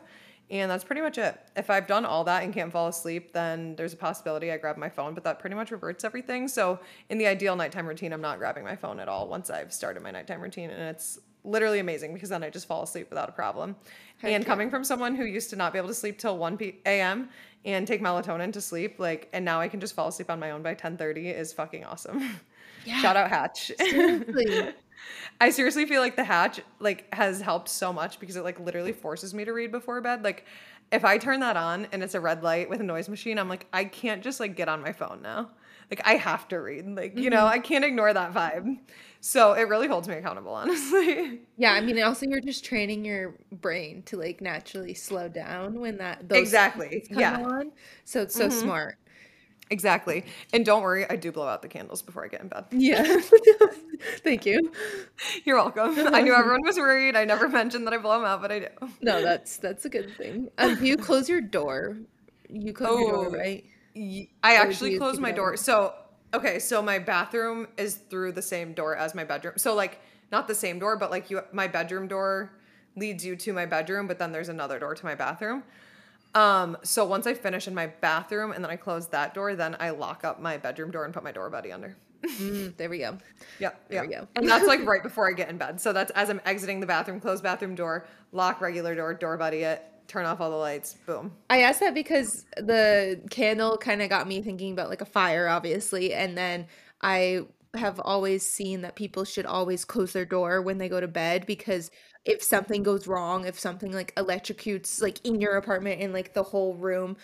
And that's pretty much it. If I've done all that and can't fall asleep, then there's a possibility I grab my phone, but that pretty much reverts everything. So, in the ideal nighttime routine, I'm not grabbing my phone at all once I've started my nighttime routine. And it's literally amazing because then I just fall asleep without a problem. Heck and yeah. coming from someone who used to not be able to sleep till 1 p- a.m. and take melatonin to sleep, like, and now I can just fall asleep on my own by 10:30 is fucking awesome. Yeah. Shout out Hatch. Seriously. I seriously feel like the Hatch like has helped so much because it like literally forces me to read before bed. Like if I turn that on and it's a red light with a noise machine, I'm like I can't just like get on my phone now. Like I have to read. Like, you mm-hmm. know, I can't ignore that vibe. So it really holds me accountable, honestly. Yeah, I mean, also you're just training your brain to like naturally slow down when that those exactly yeah. on. So it's so mm-hmm. smart. Exactly. And don't worry, I do blow out the candles before I get in bed. Yeah. Thank you. You're welcome. I knew everyone was worried. I never mentioned that I blow them out, but I do. No, that's that's a good thing. Um, you close your door. You close oh, your door, oh, right? I actually close my door. So, okay, so my bathroom is through the same door as my bedroom. So like not the same door, but like you my bedroom door leads you to my bedroom, but then there's another door to my bathroom. Um, so once I finish in my bathroom and then I close that door, then I lock up my bedroom door and put my door buddy under. mm, there we go. Yep. There we go. And that's like right before I get in bed. So that's as I'm exiting the bathroom, close bathroom door, lock regular door, door buddy it, turn off all the lights, boom. I asked that because the candle kind of got me thinking about like a fire, obviously. And then I have always seen that people should always close their door when they go to bed because if something goes wrong, if something like electrocutes like in your apartment and like the whole room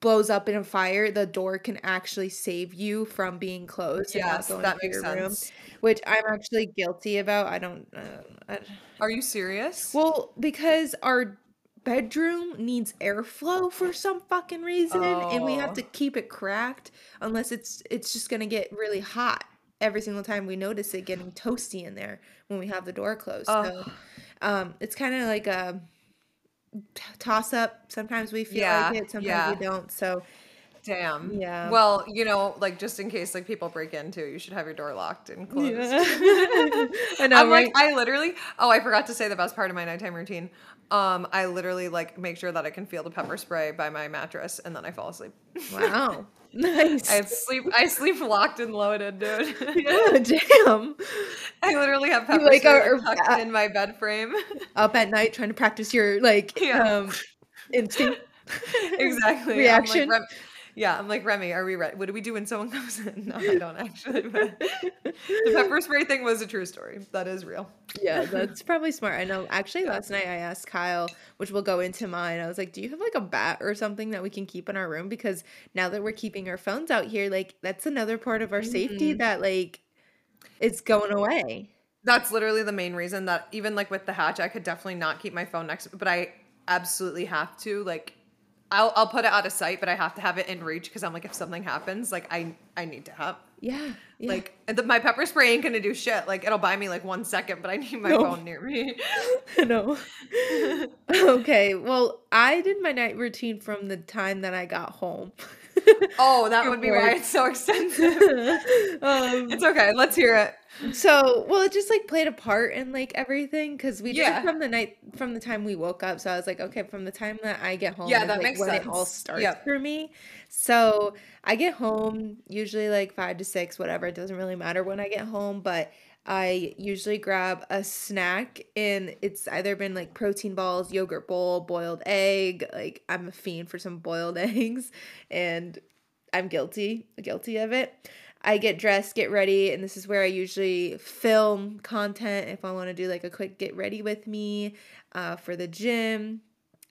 blows up in a fire, the door can actually save you from being closed. Yes, that makes sense. Room, which I'm actually guilty about. I don't. Uh, I, Are you serious? Well, because our bedroom needs airflow for some fucking reason, oh. and we have to oh. keep it cracked unless it's it's just gonna get really hot every single time we notice it getting toasty in there when we have the door closed. So um, it's kind of like a toss up. Sometimes we feel yeah, like it, sometimes yeah. we don't. So Damn. Yeah. Well, you know, like just in case like people break into, you should have your door locked and closed. Yeah. I know, I'm right? like, I literally. Oh, I forgot to say the best part of my nighttime routine. Um, I literally like make sure that I can feel the pepper spray by my mattress, and then I fall asleep. Wow. Nice. I sleep. I sleep locked and loaded, dude. yeah, damn. I literally have pepper like spray are, tucked uh, in my bed frame. Up at night, trying to practice your like yeah. um instinct. exactly. Reaction. Like, yeah, I'm like Remy. Are we ready? What do we do when someone comes in? No, I don't actually. But the pepper spray thing was a true story. That is real. Yeah, that's probably smart. I know. Actually, last night I asked Kyle, which will go into mine. I was like, "Do you have like a bat or something that we can keep in our room? Because now that we're keeping our phones out here, like that's another part of our mm-hmm. safety that like it's going away." That's literally the main reason that even like with the hatch, I could definitely not keep my phone next, but I absolutely have to like I'll I'll put it out of sight, but I have to have it in reach because I'm like, if something happens, like I I need to have. Yeah. yeah. Like the, my pepper spray ain't gonna do shit. Like it'll buy me like one second, but I need my no. phone near me. no. okay. Well, I did my night routine from the time that I got home. oh, that would be why it's so extensive. um, it's okay. Let's hear it so well it just like played a part in like everything because we yeah. did from the night from the time we woke up so i was like okay from the time that i get home yeah that like makes when sense it all starts yep. for me so i get home usually like five to six whatever it doesn't really matter when i get home but i usually grab a snack and it's either been like protein balls yogurt bowl boiled egg like i'm a fiend for some boiled eggs and i'm guilty guilty of it I get dressed, get ready, and this is where I usually film content if I want to do like a quick get ready with me uh, for the gym.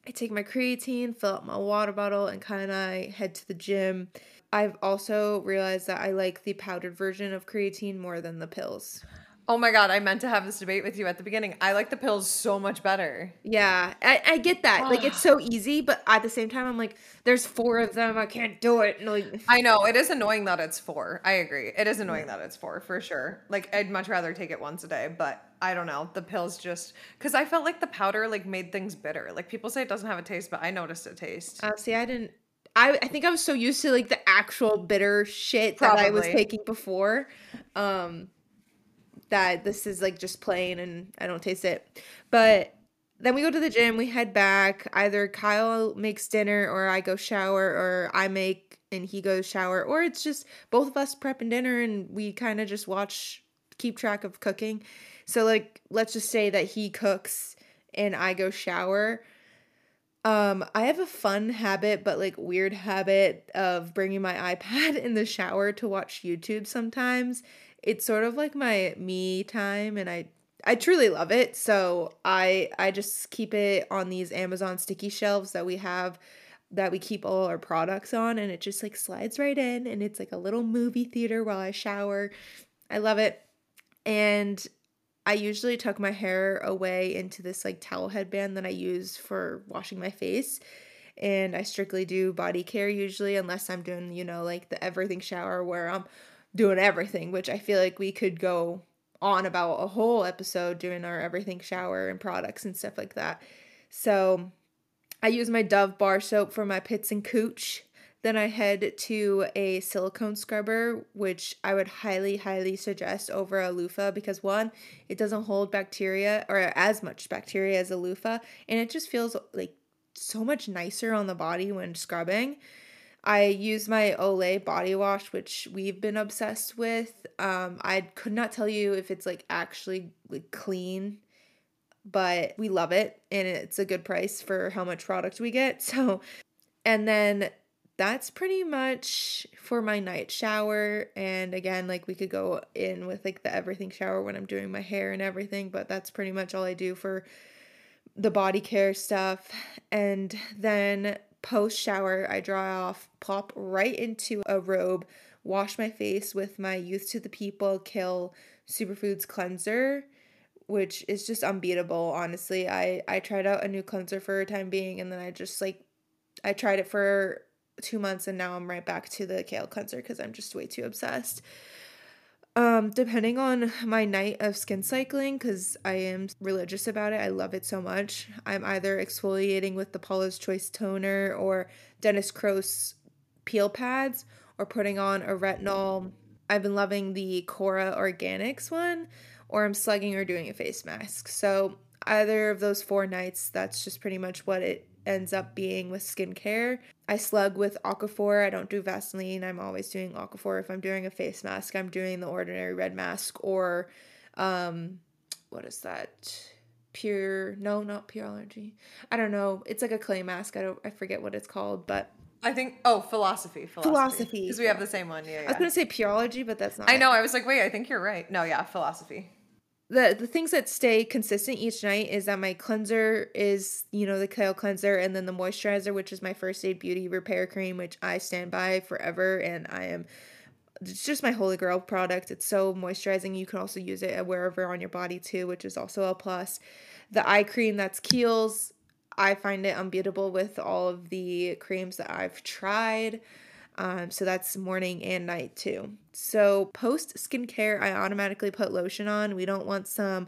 I take my creatine, fill up my water bottle, and kind of head to the gym. I've also realized that I like the powdered version of creatine more than the pills. Oh my god, I meant to have this debate with you at the beginning. I like the pills so much better. Yeah, I, I get that. like it's so easy, but at the same time, I'm like, there's four of them. I can't do it. And, like, I know it is annoying that it's four. I agree. It is annoying that it's four for sure. Like I'd much rather take it once a day, but I don't know. The pills just because I felt like the powder like made things bitter. Like people say it doesn't have a taste, but I noticed a taste. uh, see, I didn't. I, I think I was so used to like the actual bitter shit that I was taking before, um, that this is like just plain and I don't taste it. But then we go to the gym, we head back. Either Kyle makes dinner or I go shower or I make and he goes shower or it's just both of us prepping dinner and we kind of just watch keep track of cooking. So like let's just say that he cooks and I go shower. Um I have a fun habit but like weird habit of bringing my iPad in the shower to watch YouTube sometimes. It's sort of like my me time and I I truly love it. So I I just keep it on these Amazon sticky shelves that we have that we keep all our products on and it just like slides right in and it's like a little movie theater while I shower. I love it. And I usually tuck my hair away into this like towel headband that I use for washing my face. And I strictly do body care usually, unless I'm doing, you know, like the everything shower where I'm doing everything, which I feel like we could go on about a whole episode doing our everything shower and products and stuff like that. So I use my Dove bar soap for my pits and cooch. Then I head to a silicone scrubber, which I would highly, highly suggest over a loofah because one, it doesn't hold bacteria or as much bacteria as a loofah, and it just feels like so much nicer on the body when scrubbing. I use my Olay body wash, which we've been obsessed with. Um, I could not tell you if it's like actually like clean, but we love it and it's a good price for how much product we get. So, and then that's pretty much for my night shower. And again, like we could go in with like the everything shower when I'm doing my hair and everything, but that's pretty much all I do for the body care stuff. And then post shower, I dry off, pop right into a robe, wash my face with my Youth to the People Kale Superfoods cleanser, which is just unbeatable, honestly. I I tried out a new cleanser for a time being and then I just like I tried it for 2 months and now I'm right back to the kale cleanser cuz I'm just way too obsessed. Um, depending on my night of skin cycling, because I am religious about it, I love it so much. I'm either exfoliating with the Paula's Choice toner or Dennis Gross peel pads or putting on a retinol. I've been loving the Kora Organics one, or I'm slugging or doing a face mask. So, either of those four nights, that's just pretty much what it ends up being with skincare. I slug with Aquaphor. I don't do Vaseline. I'm always doing Aquaphor. If I'm doing a face mask, I'm doing the ordinary red mask or um what is that? Pure no, not Pureology. I don't know. It's like a clay mask. I don't I forget what it's called, but I think oh philosophy philosophy because we have the same one. Yeah, yeah, I was gonna say pureology, but that's not I it. know. I was like, wait, I think you're right. No, yeah, philosophy. The the things that stay consistent each night is that my cleanser is you know the kale cleanser and then the moisturizer which is my first aid beauty repair cream which i stand by forever. And i am it's just my holy grail product. It's so moisturizing. You can also use it wherever on your body too which is also a plus. The eye cream that's kiehl's. I find it unbeatable with all of the creams that i've tried um, so that's morning and night too. So post skincare, I automatically put lotion on. We don't want some,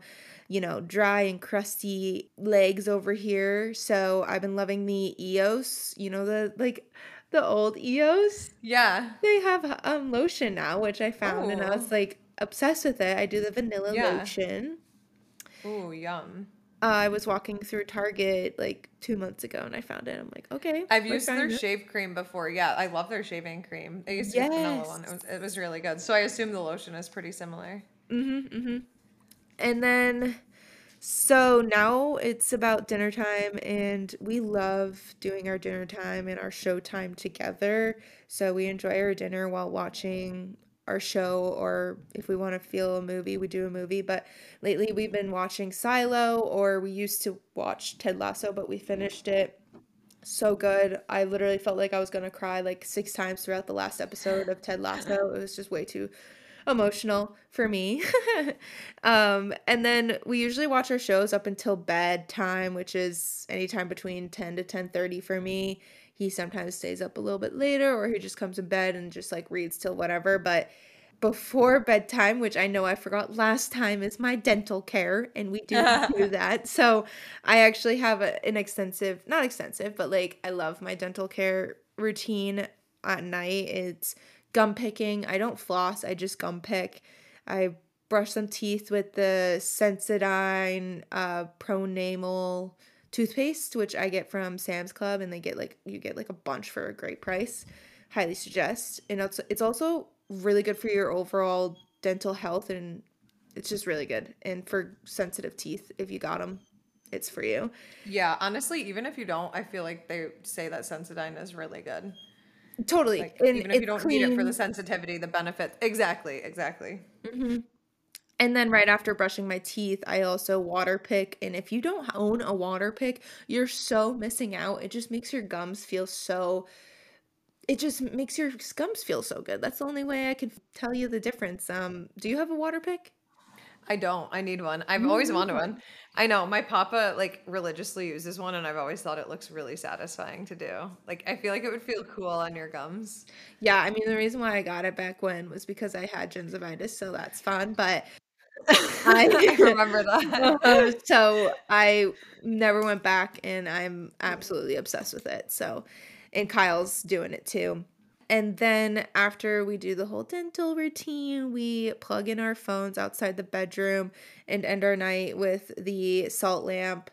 you know, dry and crusty legs over here. So I've been loving the EOS, you know, the like the old EOS. Yeah. They have um lotion now, which I found and I was like obsessed with it. I do the vanilla Yeah. lotion. Ooh, yum. Uh, I was walking through Target like two months ago and I found it. I'm like, okay. I've used their it. shave cream before. Yeah, I love their shaving cream. I used to use vanilla one. It was, it was really good. So I assume the lotion is pretty similar. Mm-hmm. Mm-hmm. And then so now it's about dinner time and we love doing our dinner time and our show time together. So we enjoy our dinner while watching our show or if we want to feel a movie, we do a movie. But lately we've been watching Silo or we used to watch Ted Lasso, but we finished it. So good. I literally felt like I was gonna cry like six times throughout the last episode of Ted Lasso. It was just way too emotional for me. um, and then we usually watch our shows up until bedtime, which is anytime between 10 to 10:30 for me. He sometimes stays up a little bit later or he just comes in bed and just like reads till whatever, but before bedtime, which I know I forgot last time, is my dental care, and we do do that. So I actually have a, an extensive, not extensive, but like I love my dental care routine at night. It's gum picking. I don't floss, I just gum pick. I brush some teeth with the Sensodyne uh, Pronamel toothpaste, which I get from Sam's Club, and they get like you get like a bunch for a great price. Highly suggest. And it's it's also really good for your overall dental health and it's just really good. And for sensitive teeth, if you got them, it's for you. Yeah, honestly, even if you don't, I feel like they say that Sensodyne is really good. Totally. Like, even if you don't clean. need it for the sensitivity, the benefit. Exactly, exactly. Mm-hmm. And then right after brushing my teeth, I also water pick. And if you don't own a water pick, you're so missing out. It just makes your gums feel so it just makes your gums feel so good. That's the only way I can tell you the difference. Um, do you have a water pick? I don't. I need one. I've always wanted one. I know my papa like religiously uses one, and I've always thought it looks really satisfying to do. Like I feel like it would feel cool on your gums. Yeah, I mean the reason why I got it back when was because I had gingivitis, so that's fun. But I, I remember that. Uh, so I never went back, and I'm absolutely obsessed with it. So and Kyle's doing it too. And then after we do the whole dental routine, we plug in our phones outside the bedroom and end our night with the salt lamp,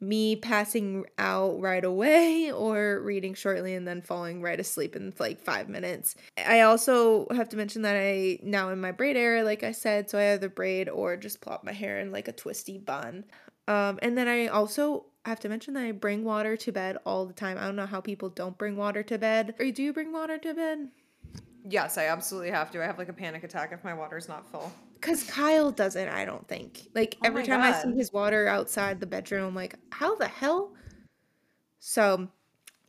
me passing out right away or reading shortly and then falling right asleep in like five minutes. I also have to mention that I now in my braid era, like I said, so I either braid or just plop my hair in like a twisty bun. Um, and then I also have to mention that I bring water to bed all the time. I don't know how people don't bring water to bed. Or do you bring water to bed? Yes, I absolutely have to. I have like a panic attack if my water's not full. Cause Kyle doesn't, I don't think. Like oh every time God. I see his water outside the bedroom, I'm like, how the hell? So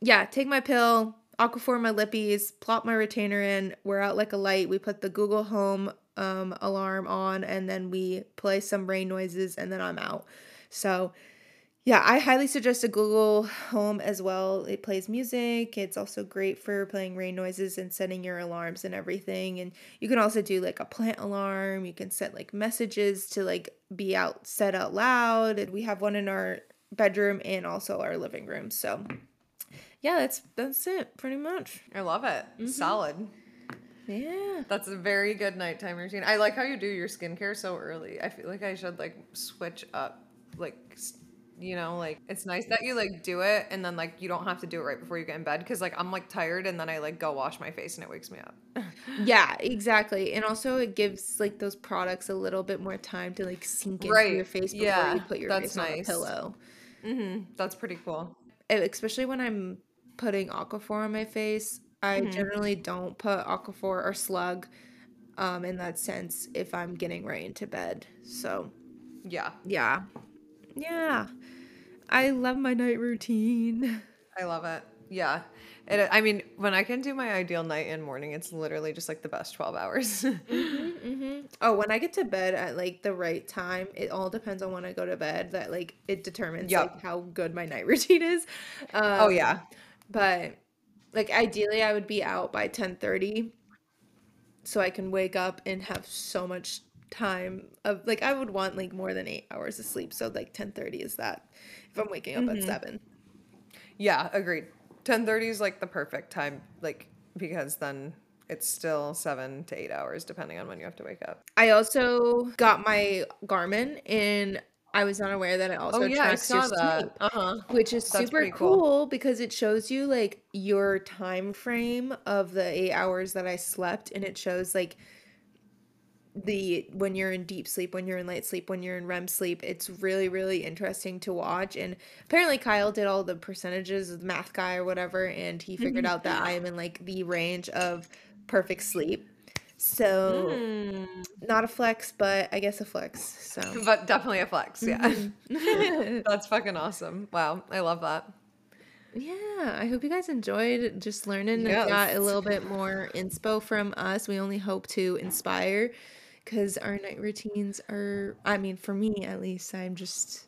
yeah, take my pill, aquaphor my lippies, plop my retainer in, we're out like a light. We put the Google Home um, alarm on and then we play some rain noises and then I'm out. So yeah, I highly suggest a Google Home as well. It plays music. It's also great for playing rain noises and setting your alarms and everything. And you can also do like a plant alarm. You can set like messages to like be out said out loud. And we have one in our bedroom and also our living room. So yeah, that's that's it pretty much. I love it. Mm-hmm. Solid. Yeah. That's a very good nighttime routine. I like how you do your skincare so early. I feel like I should like switch up like you know like it's nice that you like do it and then like you don't have to do it right before you get in bed because like i'm like tired and then i like go wash my face and it wakes me up yeah exactly and also it gives like those products a little bit more time to like sink into right. your face before yeah, you put your face nice. on a pillow mm-hmm. that's pretty cool especially when i'm putting aquaphor on my face i mm-hmm. generally don't put aquaphor or slug um in that sense if i'm getting right into bed so yeah yeah yeah I love my night routine. I love it. Yeah. It, I mean, when I can do my ideal night and morning, it's literally just like the best 12 hours. mm-hmm, mm-hmm. Oh, when I get to bed at like the right time, it all depends on when I go to bed that like it determines yep. like how good my night routine is. Um, oh, yeah. But like ideally, I would be out by 10 30 so I can wake up and have so much time of like I would want like more than eight hours of sleep. So like 10 30 is that if I'm waking up mm-hmm. at seven. Yeah, agreed. Ten thirty is like the perfect time, like because then it's still seven to eight hours depending on when you have to wake up. I also got my Garmin and I was not aware that it also oh, yeah, tracks your sleep, uh-huh. which is That's super cool. cool because it shows you like your time frame of the eight hours that I slept, and it shows like the when you're in deep sleep, when you're in light sleep, when you're in REM sleep. It's really really interesting to watch. And apparently Kyle did all the percentages of the math guy or whatever, and he figured out that I am in like the range of perfect sleep. So mm. not a flex, but I guess a flex. So but definitely a flex. Yeah, mm-hmm. that's fucking awesome. Wow, I love that. Yeah, I hope you guys enjoyed just learning and got a little bit more inspo from us. We only hope to inspire because our night routines are, I mean, for me at least, I'm just,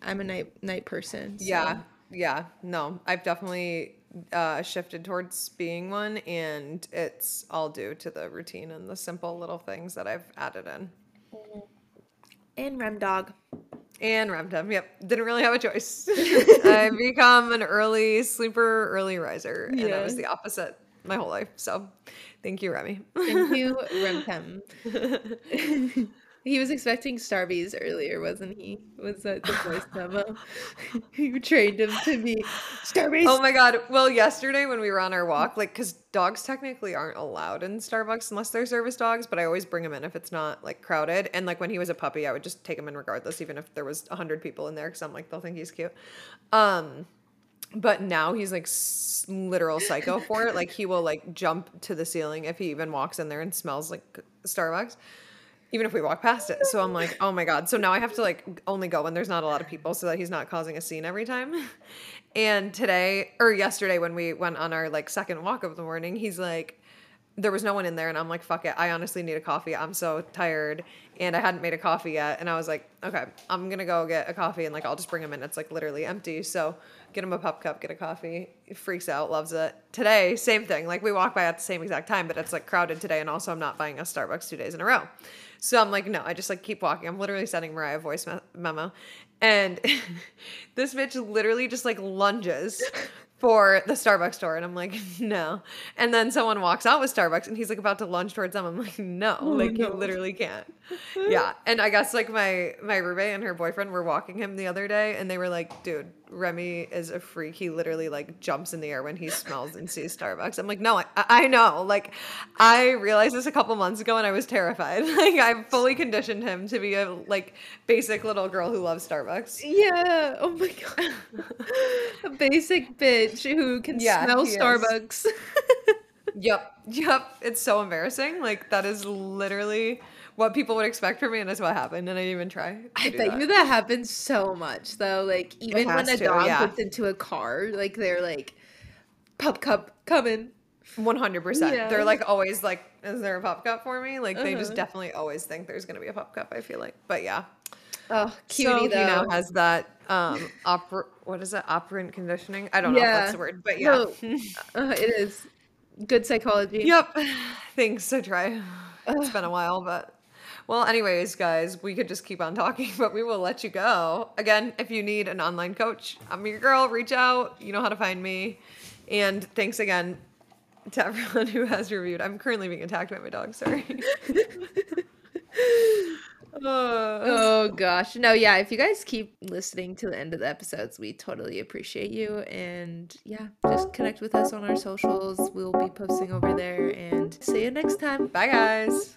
I'm a night night person. Yeah. So Yeah. No, I've definitely uh, shifted towards being one, and it's all due to the routine and the simple little things that I've added in. and Rem Dog. And Remtem, yep. Didn't really have a choice. I've become an early sleeper, early riser, and I was the opposite my whole life. So thank you, Remy. Thank you, Remtem. he was expecting Starbies earlier, wasn't he? Was that the voice memo? you trained him to be Starbies. Oh my god. Well, yesterday when we were on our walk, like, because dogs technically aren't allowed in Starbucks unless they're service dogs, but I always bring him in if it's not like crowded. And like when he was a puppy, I would just take him in regardless, even if there was a hundred people in there, because I'm like, they'll think he's cute. Um, but now he's like s- literal psycho for it. Like he will like jump to the ceiling if he even walks in there and smells like Starbucks. Even if we walk past it. So I'm like, oh my God. So now I have to like only go when there's not a lot of people so that he's not causing a scene every time. And today or yesterday when we went on our like second walk of the morning, he's like, there was no one in there and I'm like, fuck it. I honestly need a coffee. I'm so tired and I hadn't made a coffee yet. And I was like, okay, I'm gonna go get a coffee and like I'll just bring him in. It's like literally empty. So get him a pup cup, get a coffee. He freaks out, loves it. Today, same thing. Like we walk by at the same exact time, but it's like crowded today. And also I'm not buying a Starbucks two days in a row. So I'm like, no, I just like keep walking. I'm literally sending Mariah a voice me- memo. And this bitch literally just like lunges for the Starbucks store. And I'm like, no. And then someone walks out with Starbucks and he's like about to lunge towards them. I'm like, no, oh, like you literally can't. Yeah. And I guess like my my roommate and her boyfriend were walking him the other day and they were like, dude, Remy is a freak. He literally like jumps in the air when he smells and sees Starbucks. I'm like, no, I, I know. Like I realized this a couple months ago and I was terrified. Like I fully conditioned him to be a like basic little girl who loves Starbucks. Yeah. Oh my god. A basic bitch who can Yeah, smell. Starbucks. Yep. Yep. It's so embarrassing. Like that is literally what people would expect from me and that's what happened. And I didn't even try. I bet that. you that happens so much though. Like even when a to, dog yeah. gets into a car, like they're like, "Pup cup coming." One hundred percent. Yeah. They're like always like, is there a pup cup for me? Like they just Uh-huh. definitely always think there's gonna be a pup cup. I feel like, but yeah. Oh, cutie so he now has that um oper- what is it operant conditioning? I don't know if that's the word, but yeah. No, uh, it is good psychology. yep. Thanks. I try. It's been a while, but well, anyways, guys, we could just keep on talking, but we will let you go. Again, if you need an online coach, I'm your girl. Reach out. You know how to find me. And thanks again to everyone who has reviewed. I'm currently being attacked by my dog. Sorry. Oh gosh. No, yeah, if you guys keep listening to the end of the episodes, we totally appreciate you. And yeah, just connect with us on our socials. We'll be posting over there and see you next time. bye, guys.